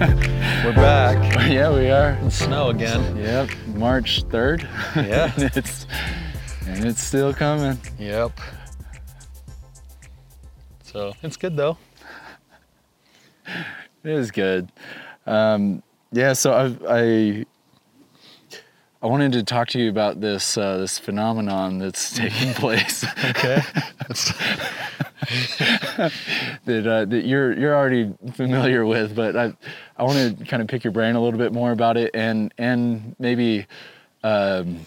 We're back. yeah, we are. In snow again. Yep, March 3rd. Yeah. and it's and it's still coming. Yep. So it's good though. It is good. Um, yeah, so I, I I wanted to talk to you about this uh, this phenomenon that's taking place. Okay. that uh, that you're you're already familiar with, but I I want to kind of pick your brain a little bit more about it and and maybe um,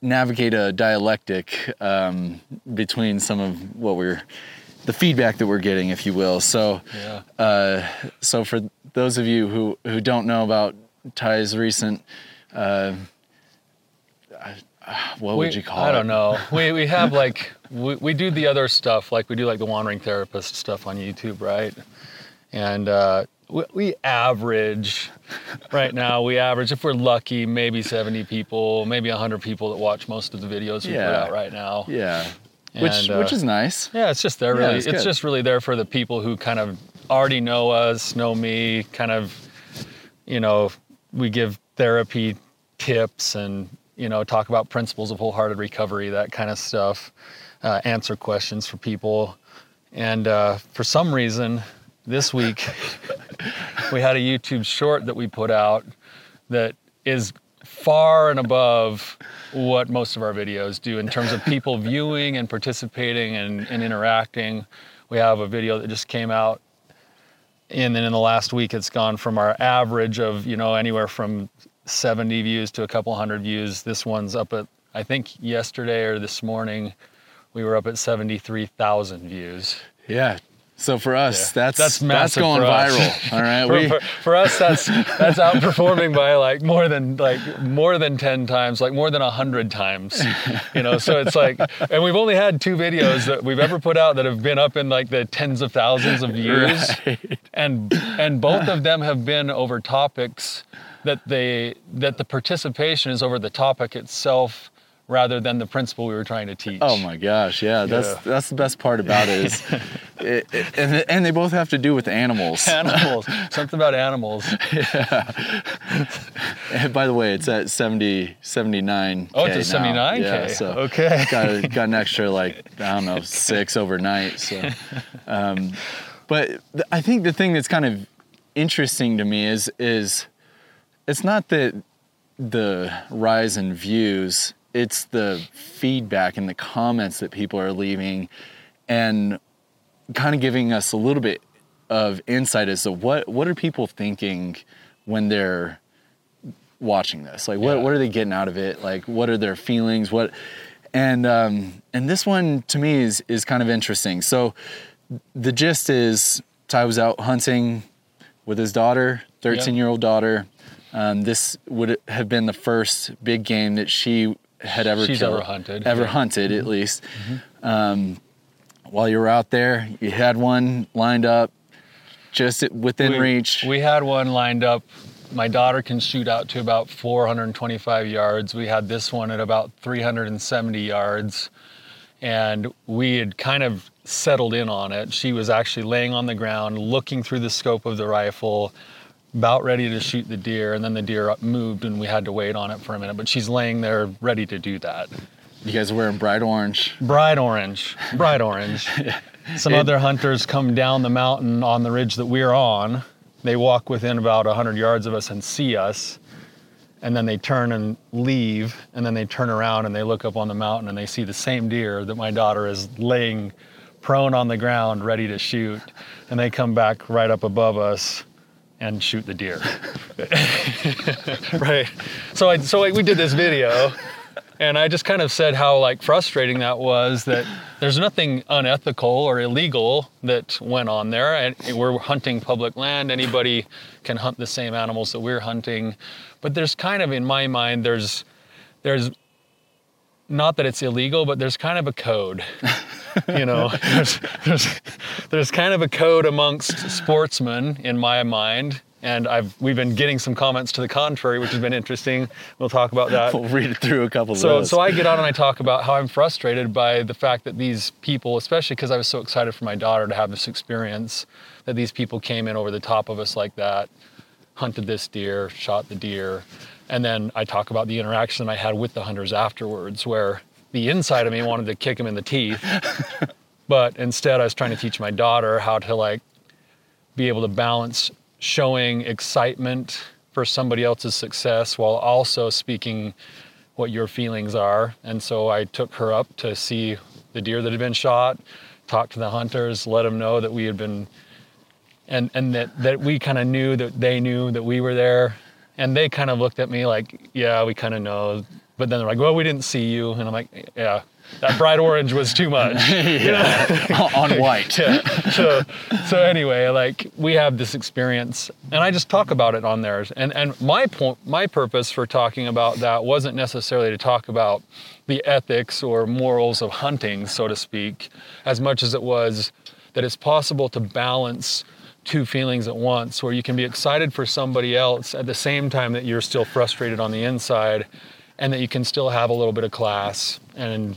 navigate a dialectic um, between some of what we're the feedback that we're getting, if you will. So yeah. uh, so for those of you who who don't know about Ty's recent. Uh, what we, would you call I it? I don't know. We we have like we, we do the other stuff like we do like the wandering therapist stuff on YouTube, right? And uh, we, we average right now. We average if we're lucky, maybe 70 people, maybe 100 people that watch most of the videos we put out right now. Yeah, which And, which uh, is nice. Yeah, it's just there Yeah, really. it's it's just really there for the people who kind of already know us, know me, kind of, you know, we give therapy tips and, you know, talk about principles of wholehearted recovery, that kind of stuff, uh, answer questions for people. And uh, for some reason, this week, we had a YouTube short that we put out that is far and above what most of our videos do in terms of people viewing and participating and, and interacting. We have a video that just came out, and then in the last week, it's gone from our average of you know anywhere from 70 views to a couple hundred views. This one's up at I think yesterday or this morning, we were up at 73,000 views. Yeah. So for us, Yeah. that's That's that's, going viral. All right. for, we, for, for us that's that's outperforming by like more than like more than 10 times like more than 100 times you know so it's like and we've only had two videos that we've ever put out that have been up in like the tens of thousands of views Right. and and both of them have been over topics that they that the participation is over the topic itself rather than the principle we were trying to teach Oh my gosh, yeah, that's Yeah. that's the best part about it is, it, it- and and they both have to do with animals. animals something about animals And by the way, it's at 70, 79. oh it's a 79k Yeah, so okay got got an extra like I don't know six overnight. So, um, but I think the thing that's kind of interesting to me is is it's not that the rise in views, it's the feedback and the comments that people are leaving, and kind of giving us a little bit of insight as to what what are people thinking when they're watching this? Like what, Yeah. what are they getting out of it? Like what are their feelings? What and um and this one to me is is kind of interesting. So the gist is ty was out hunting with his daughter 13 year old daughter um, this would have been the first big game that she had ever She's killed, ever hunted, ever yeah. Mm-hmm. hunted at least um, while you were out there you had one lined up just within we, reach We had one lined up. My daughter can shoot out to about 425 yards. We had this one at about 370 yards. And we had kind of settled in on it. She was actually laying on the ground, looking through the scope of the rifle, about ready to shoot the deer. And then the deer moved, and we had to wait on it for a minute. But she's laying there ready to do that. you guys are wearing bright orange Bright orange, bright orange. Some It- other hunters come down the mountain on the ridge that we're on. They walk within about 100 yards of us and see us. And then they turn and leave. And then they turn around and they look up on the mountain and they see the same deer that my daughter is laying prone on the ground ready to shoot. And they come back right up above us and shoot the deer. right. So I, so we did this video and I just kind of said how like frustrating that was that there's nothing unethical or illegal that went on there and we're hunting public land anybody can hunt the same animals that we're hunting but there's kind of in my mind there's there's not that it's illegal but there's kind of a code you know there's, there's there's kind of a code amongst sportsmen in my mind And I've we've been getting some comments to the contrary, which has been interesting. We'll talk about that. We'll read it through a couple of So, those. so I get on and I talk about how I'm frustrated by the fact that these people, especially because I was so excited for my daughter to have this experience, that these people came in over the top of us like that, hunted this deer, shot the deer, and then I talk about the interaction I had with the hunters afterwards, where the inside of me wanted to kick him in the teeth, but instead I was trying to teach my daughter how to like be able to balance showing excitement for somebody else's success while also speaking what your feelings are. And so I took her up to see the deer that had been shot, talked to the hunters, let them know that we had been, and, and that, that we kind of knew that they knew that we were there. And they kind of looked at me like, yeah, we kind of know. But then they're like, well, we didn't see you. And I'm like, yeah, that bright orange was too much. yeah. on white. yeah. So, so anyway, like we have this experience, and I just talk about it on there. And and my point, my purpose for talking about that wasn't necessarily to talk about the ethics or morals of hunting, so to speak, as much as it was that it's possible to balance two feelings at once, where you can be excited for somebody else at the same time that you're still frustrated on the inside, and that you can still have a little bit of class and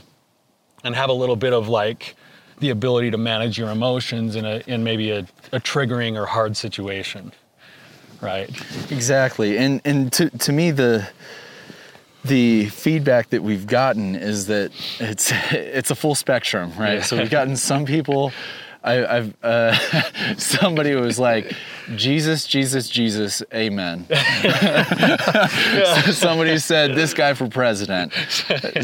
and have a little bit of like the ability to manage your emotions in a in maybe a, a triggering or hard situation right Exactly. And and to to me the the feedback that we've gotten is that it's it's a full spectrum, right? So we've gotten some people. I, I've uh, somebody was like, Jesus, Jesus, Jesus, Amen. so somebody said this guy for president.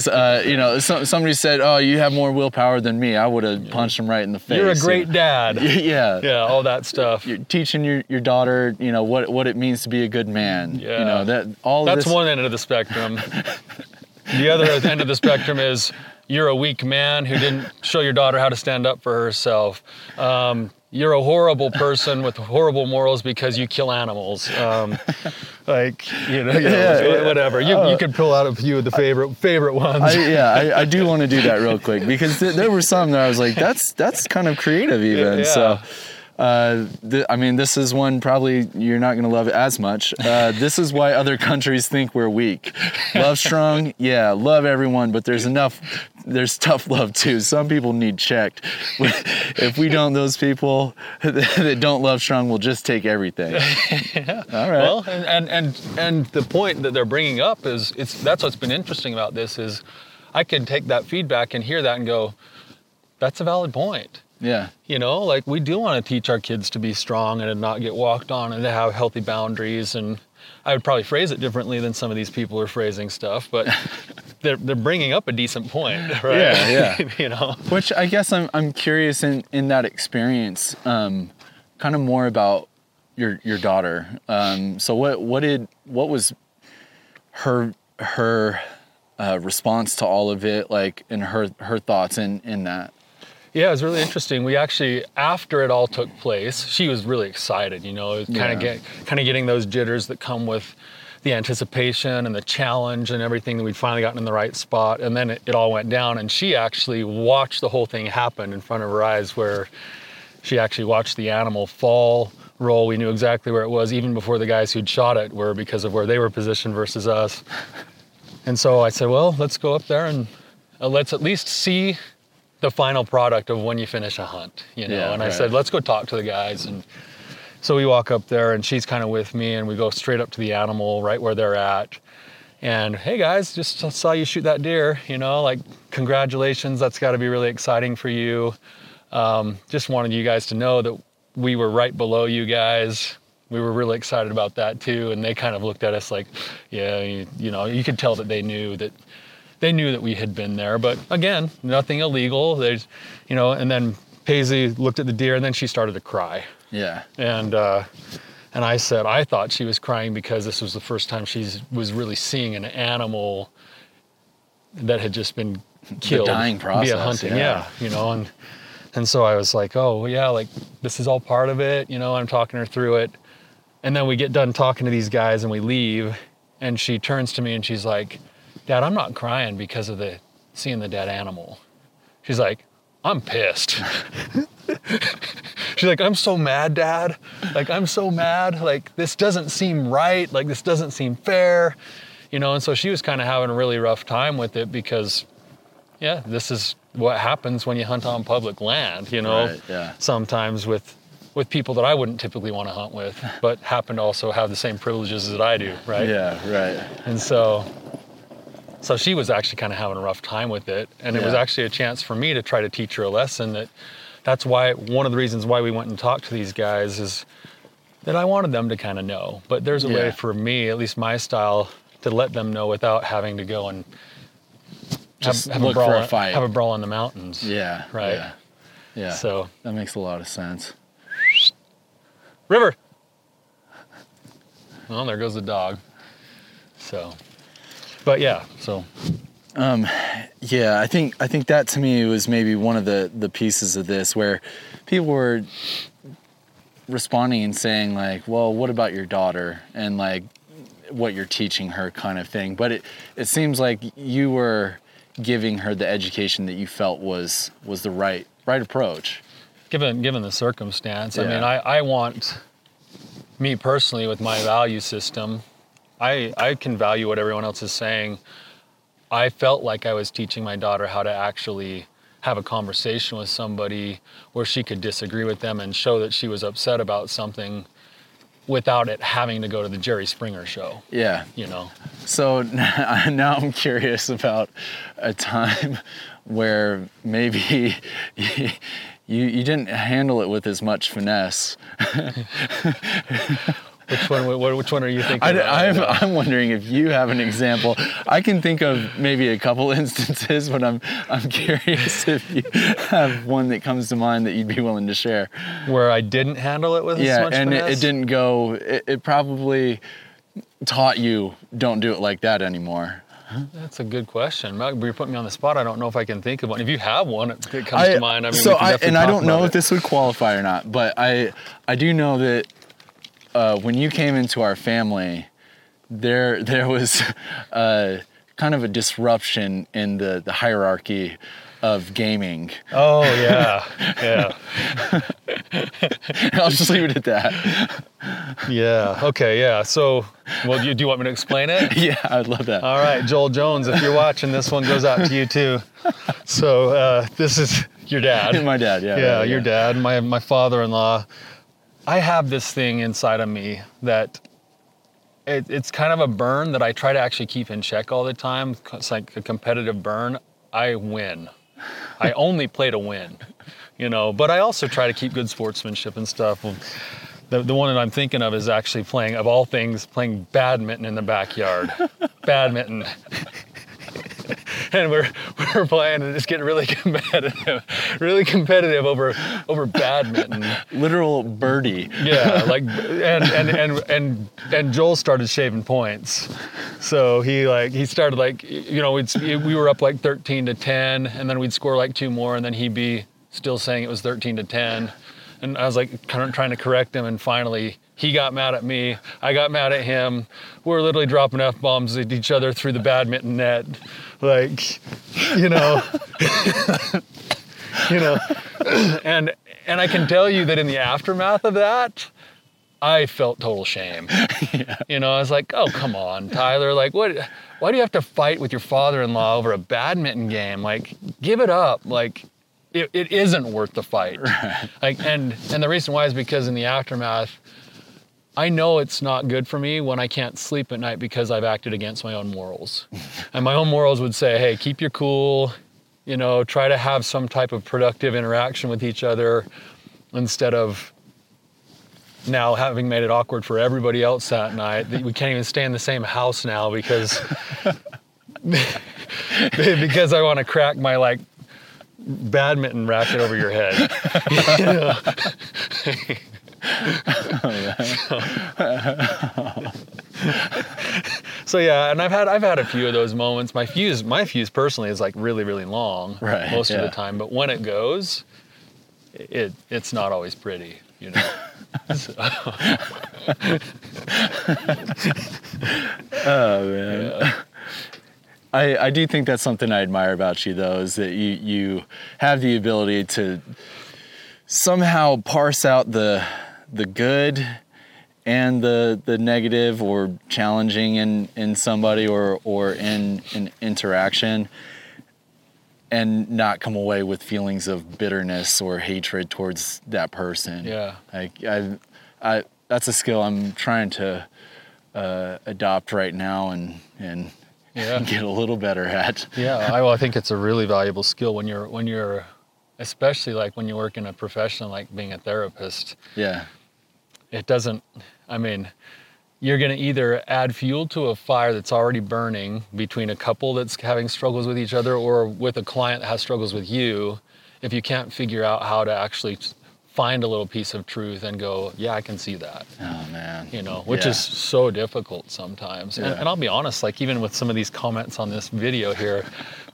Uh, you know, so, somebody said, "Oh, you have more willpower than me. I would have punched him right in the face." you're a great dad Yeah. yeah all that stuff you're teaching your, your daughter, you know, what what it means to be a good man. Yeah. You know, that all that's this, one end of the spectrum the other end of the spectrum is you're a weak man who didn't show your daughter how to stand up for herself um, you're a horrible person with horrible morals because you kill animals. Um, like you know, you know, Yeah, yeah. whatever. You, you could pull out a few of the favorite favorite ones. I, yeah, I, I do want to do that real quick because th- there were some that I was like, that's that's kind of creative even. Yeah. So, uh, th- I mean, this is one probably you're not going to love it as much. Uh, this is why other countries think we're weak. Love strong, yeah, love everyone, but there's enough. There's tough love too. Some people need checked. if we don't, those people that don't love strong will just take everything. All right. Well, and, and and and the point that they're bringing up is it's that's what's been interesting about this is I can take that feedback and hear that and go, that's a valid point. Yeah. You know, like we do want to teach our kids to be strong and to not get walked on and to have healthy boundaries. And I would probably phrase it differently than some of these people are phrasing stuff, but they're they're bringing up a decent point, right? Yeah, yeah. you know. Which I guess I'm I'm curious in in that experience, um, kind of more about your your daughter. Um, so what what did what was her her uh, response to all of it like, and her her thoughts in in that. Yeah, it was really interesting. We actually, after it all took place, she was really excited. You know, kind Yeah. of get, kind of getting those jitters that come with the anticipation and the challenge and everything that we'd finally gotten in the right spot. And then it, it all went down, and she actually watched the whole thing happen in front of her eyes, where she actually watched the animal fall, roll. We knew exactly where it was, even before the guys who'd shot it were, because of where they were positioned versus us. And so I said, well, let's go up there and uh, let's at least see the final product of when you finish a hunt, you know. Yeah, and I right. said, let's go talk to the guys. And so we walk up there, and she's kind of with me, and we go straight up to the animal, right where they're at. And hey guys, just saw you shoot that deer. You know, like congratulations. That's got to be really exciting for you. Um, just wanted you guys to know that we were right below you guys. We were really excited about that too. And they kind of looked at us like, yeah, you, you know, you could tell that they knew that they knew that we had been there. But again, nothing illegal. There's, you know, and then Paisley looked at the deer and then she started to cry. Yeah. And uh, and I said I thought she was crying because this was the first time she was really seeing an animal that had just been killed dying via process, hunting. yeah. you know, and and so I was like, oh well, yeah, like this is all part of it. You know, I'm talking her through it, and then we get done talking to these guys and we leave, and she turns to me and she's like, Dad, I'm not crying because of the seeing the dead animal. She's like, I'm pissed. She's like, I'm so mad, Dad. Like I'm so mad. Like this doesn't seem right. Like this doesn't seem fair. You know, and so she was kind of having a really rough time with it because, yeah, this is what happens when you hunt on public land. You know, Right, yeah. sometimes with with people that I wouldn't typically want to hunt with, but happen to also have the same privileges that I do, right? Yeah, right. And so, so she was actually kind of having a rough time with it, and it was actually a chance for me to try to teach her a lesson. That that's why one of the reasons why we went and talked to these guys is that I wanted them to kind of know. But there's a way for me, at least my style, to let them know without having to go and Just have, look a brawl, for a fight. have a brawl in the mountains. Yeah. Right. Yeah. yeah. So that makes a lot of sense. river. Well, there goes the dog. So, but yeah. So um, Yeah, I think I think that to me was maybe one of the the pieces of this where people were responding and saying like, "Well, what about your daughter?" and like what you're teaching her kind of thing. But it it seems like you were giving her the education that you felt was was the right right approach. given given the circumstance i mean I, I want me personally with my value system i i can value what everyone else is saying i felt like i was teaching my daughter how to actually have a conversation with somebody where she could disagree with them and show that she was upset about something without it having to go to the jerry springer show Yeah. you know So now I'm curious about a time where maybe you you didn't handle it with as much finesse. Which one which one are you thinking I, about right I'm. Wondering if you have an example. I can think of maybe a couple instances, but I'm I'm curious if you have one that comes to mind that you'd be willing to share. where i didn't handle it with Yeah, much and it, it didn't go. It, it probably taught you don't do it like that anymore. That's a good question. You're putting me on the spot. I don't know if I can think of one. If you have one that comes I- to mind, I mean, so I, and I don't know about if this would qualify or not, but I I do know that uh, when you came into our family, there there was uh, kind of a disruption in the the hierarchy of gaming. Oh yeah, yeah, I'll just leave it at that. yeah. Okay, yeah. So, well, do you, do you want me to explain it? Yeah, I'd love that. All right, Joel Jones, if you're watching, this one goes out to you too. So uh, this is your dad. My dad, yeah, yeah, yeah, your yeah. dad, my my father-in-law. I have this thing inside of me that it, it's kind of a burn that I try to actually keep in check all the time. It's like a competitive burn. I win. I only play to win, you know. But I also try to keep good sportsmanship and stuff. The, the one that I'm thinking of is actually playing, of all things, playing badminton in the backyard. badminton. and we're we're playing and it's getting really competitive, really competitive over over badminton. Literal birdie. Yeah, like and and and and and Joel started shaving points, so he like he started like you know we'd we were up like 13 to 10, and then we'd score like two more, and then he'd be still saying it was 13 to 10, and I was like kind of trying to correct him, and finally he got mad at me, I got mad at him, we were literally dropping f bombs at each other through the badminton net, like you know. you know. And and i can tell you that in the aftermath of that i felt total shame. You know i was like oh come on tyler like what why do you have to fight with your father-in-law over a badminton game? Like give it up. Like it, it isn't worth the fight. Like and and the reason why is because in the aftermath I know it's not good for me when I can't sleep at night because I've acted against my own morals. and my own morals would say, hey, keep your cool, you know, try to have some type of productive interaction with each other instead of now having made it awkward for everybody else that night that we can't even stay in the same house now because because I want to crack my like badminton racket over your head. You oh, so yeah, and I've had I've had a few of those moments. My fuse my fuse personally is like really really long Right, most of the time, but when it goes, it it's not always pretty, you know. So, Oh man. I, I do think that's something I admire about you though, is that you you have the ability to somehow parse out the the good and the the negative or challenging in in somebody or or in an interaction and not come away with feelings of bitterness or hatred towards that person. Yeah. Like I, I that's a skill I'm trying to uh, adopt right now and and Yeah. get a little better at. Yeah, I, well, I think it's a really valuable skill when you're when you're, especially like when you work in a profession like being a therapist. Yeah. It doesn't. I mean, you're going to either add fuel to a fire that's already burning between a couple that's having struggles with each other, or with a client that has struggles with you. If you can't figure out how to actually find a little piece of truth and go, yeah, I can see that. Oh man. you know, which Yeah. is so difficult sometimes. And, and I'll be honest, like even with some of these comments on this video here,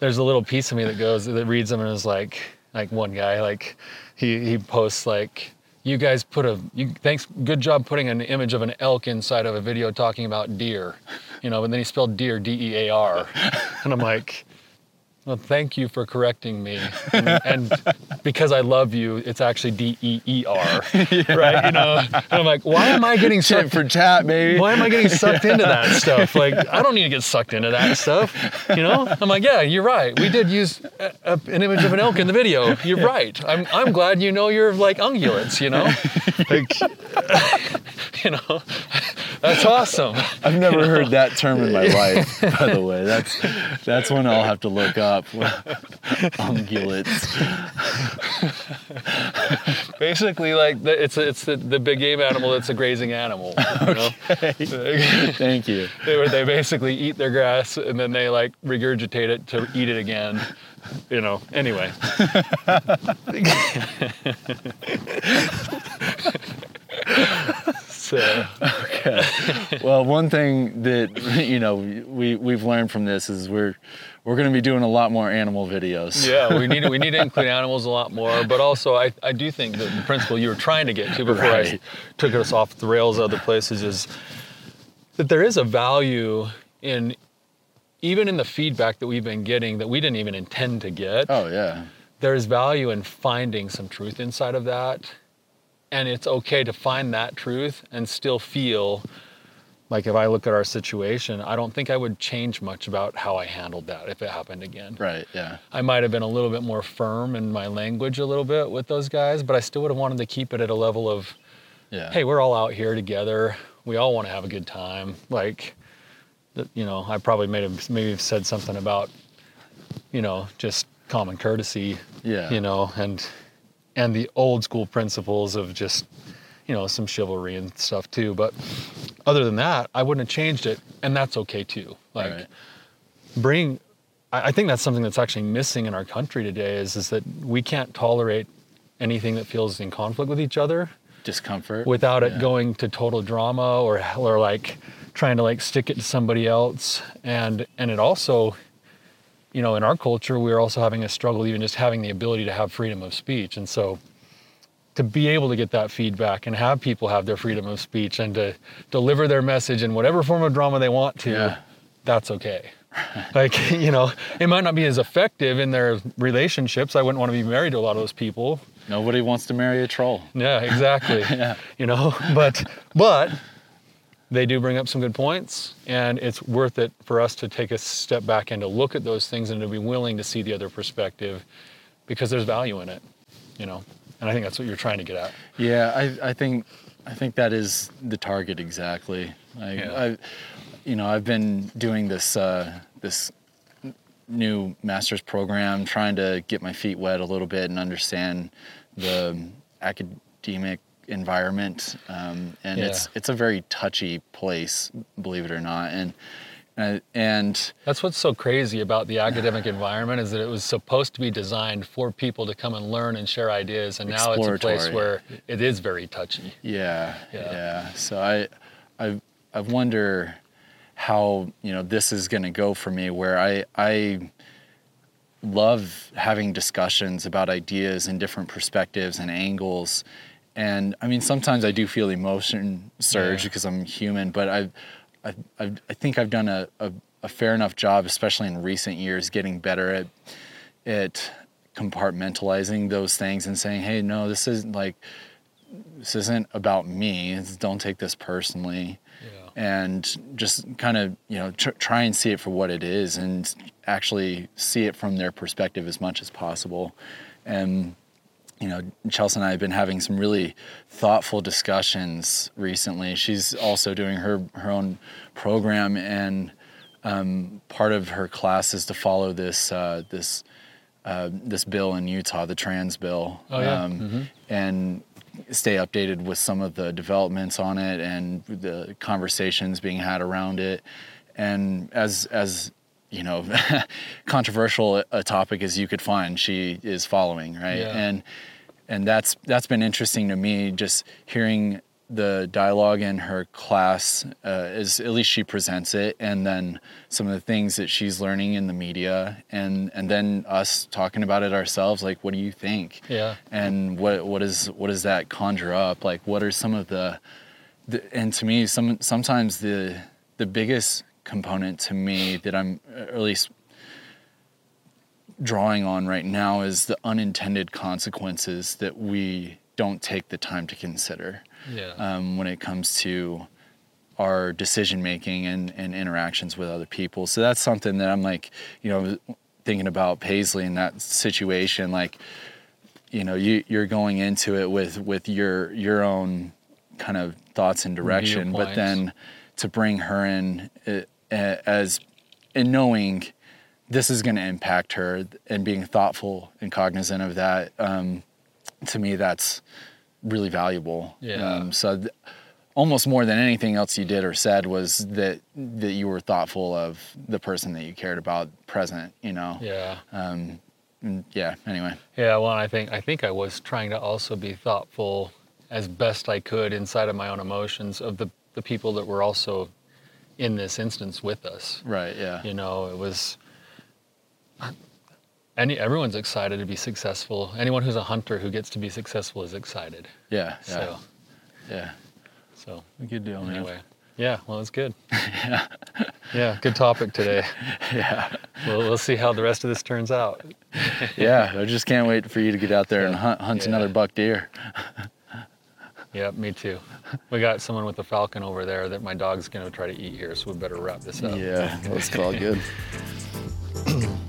there's a little piece of me that goes that reads them and is like, like one guy, like he he posts like, you guys put a you thanks good job putting an image of an elk inside of a video talking about deer, you know, and then he spelled deer D E A R, and I'm like. Well, thank you for correcting me. And, and because I love you, it's actually D E E R, right? You know, and I'm like, why am I getting sucked for tat, baby. why am I getting sucked into that stuff? Like, I don't need to get sucked into that stuff. You know? I'm like, yeah, you're right. We did use a, a- an image of an elk in the video. You're right. I'm, I'm glad you know you're like ungulates, you know? Like, you know, that's awesome. I've never heard that term in my life, by the way. That's that's one I'll have to look up. Ungulates. Basically, like, the, it's, it's the, the big game animal that's a grazing animal. You know? Thank you. they, they basically eat their grass and then they like regurgitate it to eat it again. You know, anyway. so, Well, one thing that you know we we've learned from this is we're we're going to be doing a lot more animal videos. yeah, we need to, we need to include animals a lot more, but also I, I do think that the principle you were trying to get to before I took us off the rails of other places is that there is a value in even in the feedback that we've been getting that we didn't even intend to get. Oh yeah. there's value in finding some truth inside of that. And it's okay to find that truth and still feel like if I look at our situation, I don't think I would change much about how I handled that if it happened again. Right. Yeah. I might have been a little bit more firm in my language a little bit with those guys, but I still would have wanted to keep it at a level of, Yeah. hey, we're all out here together. We all want to have a good time. Like, you know, I probably made have maybe have said something about, you know, just common courtesy Yeah. you know, and and the old school principles of just, you know, some chivalry and stuff too. But other than that, I wouldn't have changed it, and that's okay too. Like, Right. bring. I I think that's something that's actually missing in our country today is is that we can't tolerate anything that feels in conflict with each other Discomfort. without it Yeah. going to total drama or or like trying to like stick it to somebody else and and it also you know in our culture we're also having a struggle even just having the ability to have freedom of speech and so to be able to get that feedback and have people have their freedom of speech and to deliver their message in whatever form of drama they want to Yeah. that's okay like you know it might not be as effective in their relationships i wouldn't want to be married to a lot of those people Nobody wants to marry a troll. yeah, exactly. Yeah. You know, but but they do bring up some good points, and it's worth it for us to take a step back and to look at those things and to be willing to see the other perspective, because there's value in it. You know, and I think that's what you're trying to get at. Yeah, I, I think I think that is the target exactly. Like Yeah. I, you know, I've been doing this uh, this new master's program, trying to get my feet wet a little bit and understand the academic environment. Um, and it's Yeah. it's a very touchy place, believe it or not. And uh, and That's what's so crazy about the academic environment is that it was supposed to be designed for people to come and learn and share ideas, and now it's a place where it is very touchy. Yeah, Yeah. yeah. So I, I, I wonder how you know this is going to go for me. Where I, I love having discussions about ideas and different perspectives and angles. And I mean, sometimes I do feel emotion surge Yeah. because I'm human, but I've, I've, I've, I think I've done a, a, a fair enough job, especially in recent years, getting better at, at compartmentalizing those things and saying, hey, no, this isn't like, this isn't about me. It's, don't take this personally Yeah. and just kind of you know tr- try and see it for what it is and actually see it from their perspective as much as possible and you know chelsea and i have been having some really thoughtful discussions recently she's also doing her her own program and um, part of her class is to follow this uh, this uh, this bill in Utah, the trans bill, Oh, yeah. um, and stay updated with some of the developments on it and the conversations being had around it. And as as you know, controversial a topic as you could find, she is following right, Yeah. and and that's that's been interesting to me, just hearing the dialogue in her class uh, is at least she presents it and then some of the things that she's learning in the media and and then us talking about it ourselves like what do you think Yeah. and what what is what does that conjure up like what are some of the, the and to me some sometimes the the biggest component to me that I'm at least drawing on right now is the unintended consequences that we don't take the time to consider Yeah. um, when it comes to our decision making and, and interactions with other people. So that's something that I'm like, you know, thinking about Paisley in that situation. Like, you know, you you're going into it with with your your own kind of thoughts and direction, but then to bring her in uh, as in knowing this is going to impact her and being thoughtful and cognizant of that. Um, to me, that's really valuable. Yeah. Um, so th- almost more than anything else you did or said was that that you were thoughtful of the person that you cared about present. You know. yeah. Um, yeah. Anyway. Yeah, well, I think I think I was trying to also be thoughtful as best I could inside of my own emotions of the the people that were also in this instance with us. Right. Yeah. You know, it was any everyone's excited to be successful. Anyone who's a hunter who gets to be successful is excited. Yeah. Yeah. So, yeah. so Good deal, man. anyway, yeah, well, it's good. yeah, yeah, good topic today. Yeah. We'll we'll see how the rest of this turns out. Yeah. I just can't wait for you to get out there and hunt, hunt Yeah. another buck deer. Yeah, me too. We got someone with a falcon over there that my dog's gonna try to eat here, so we better wrap this up. Yeah. That's all good.